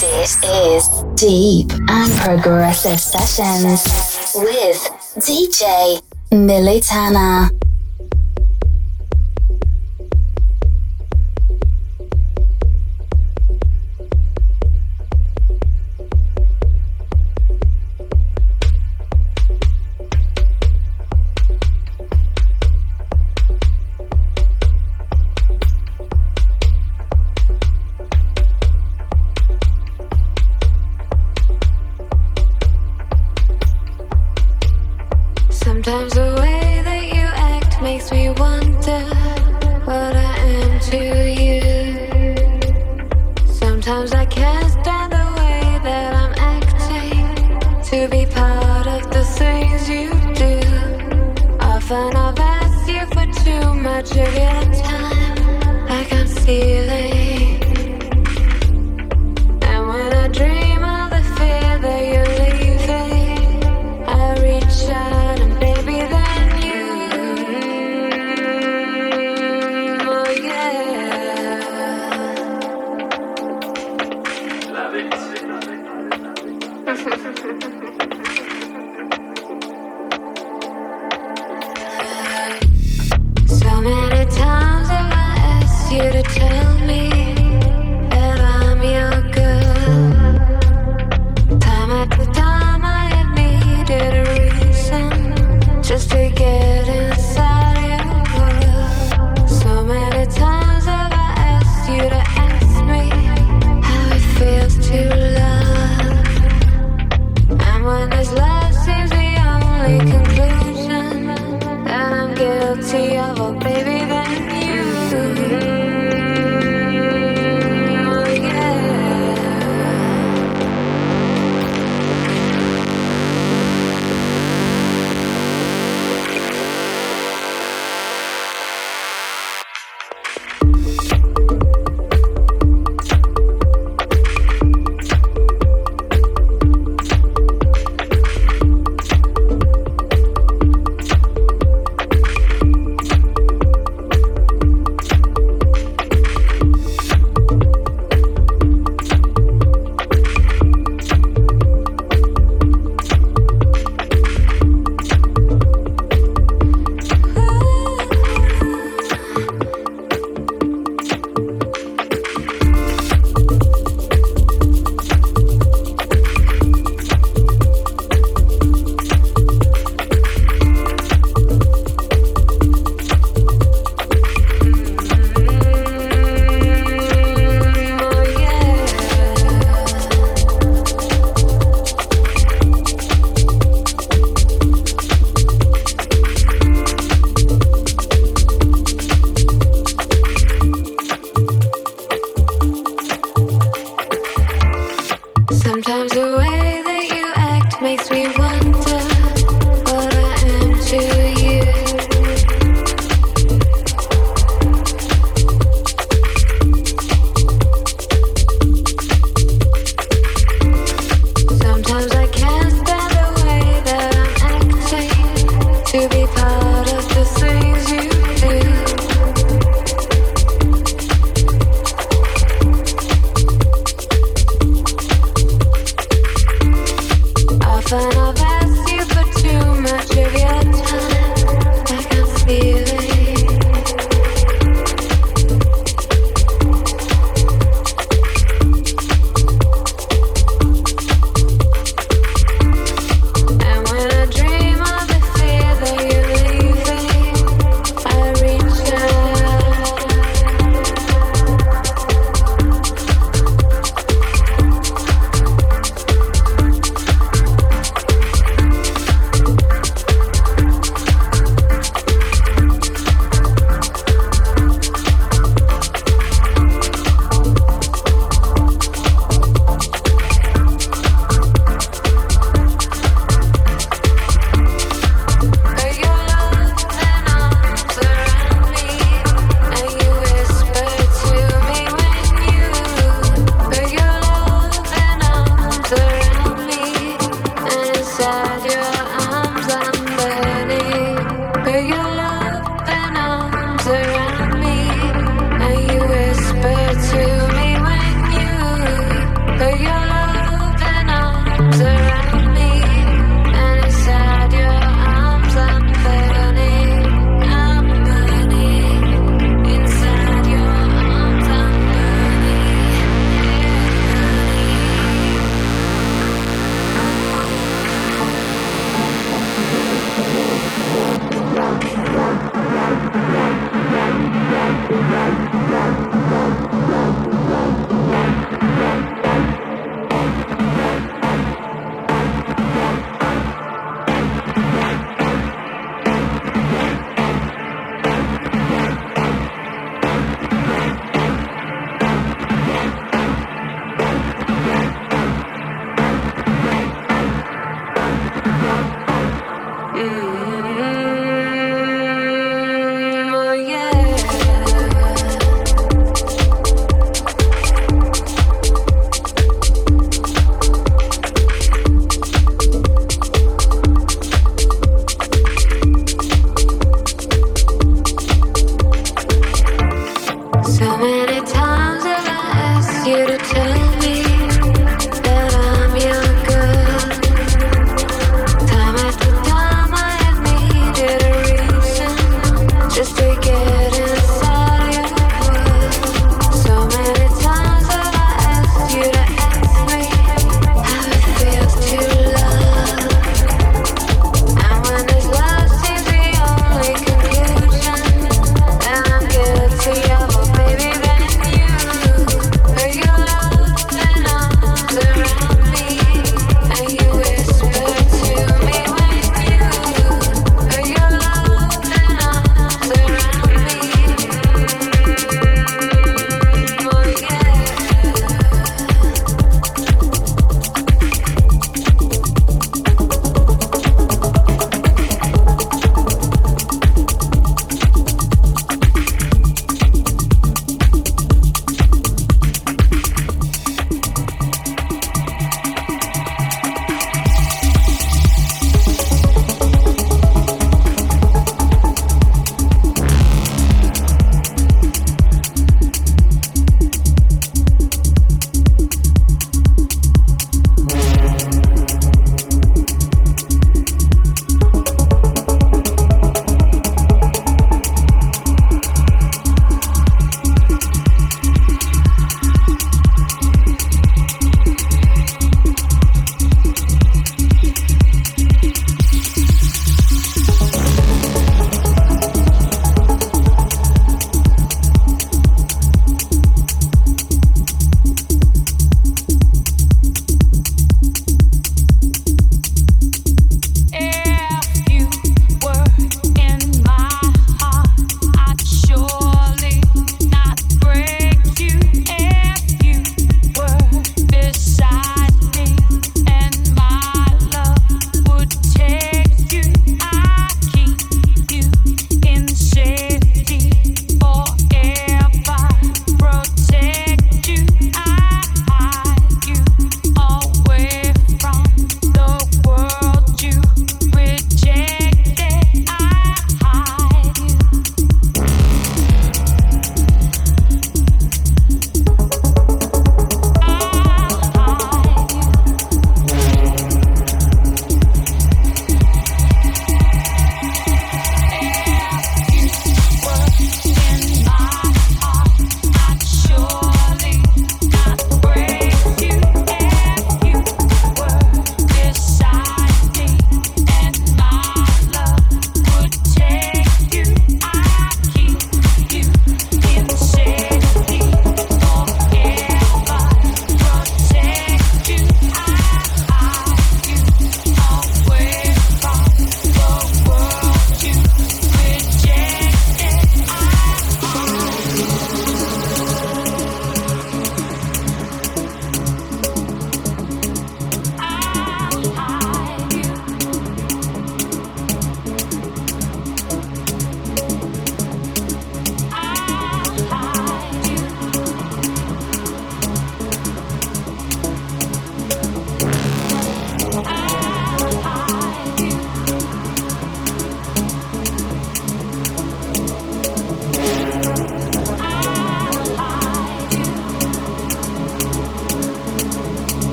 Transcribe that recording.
This is Deep and Progressive Sessions with DJ Militana.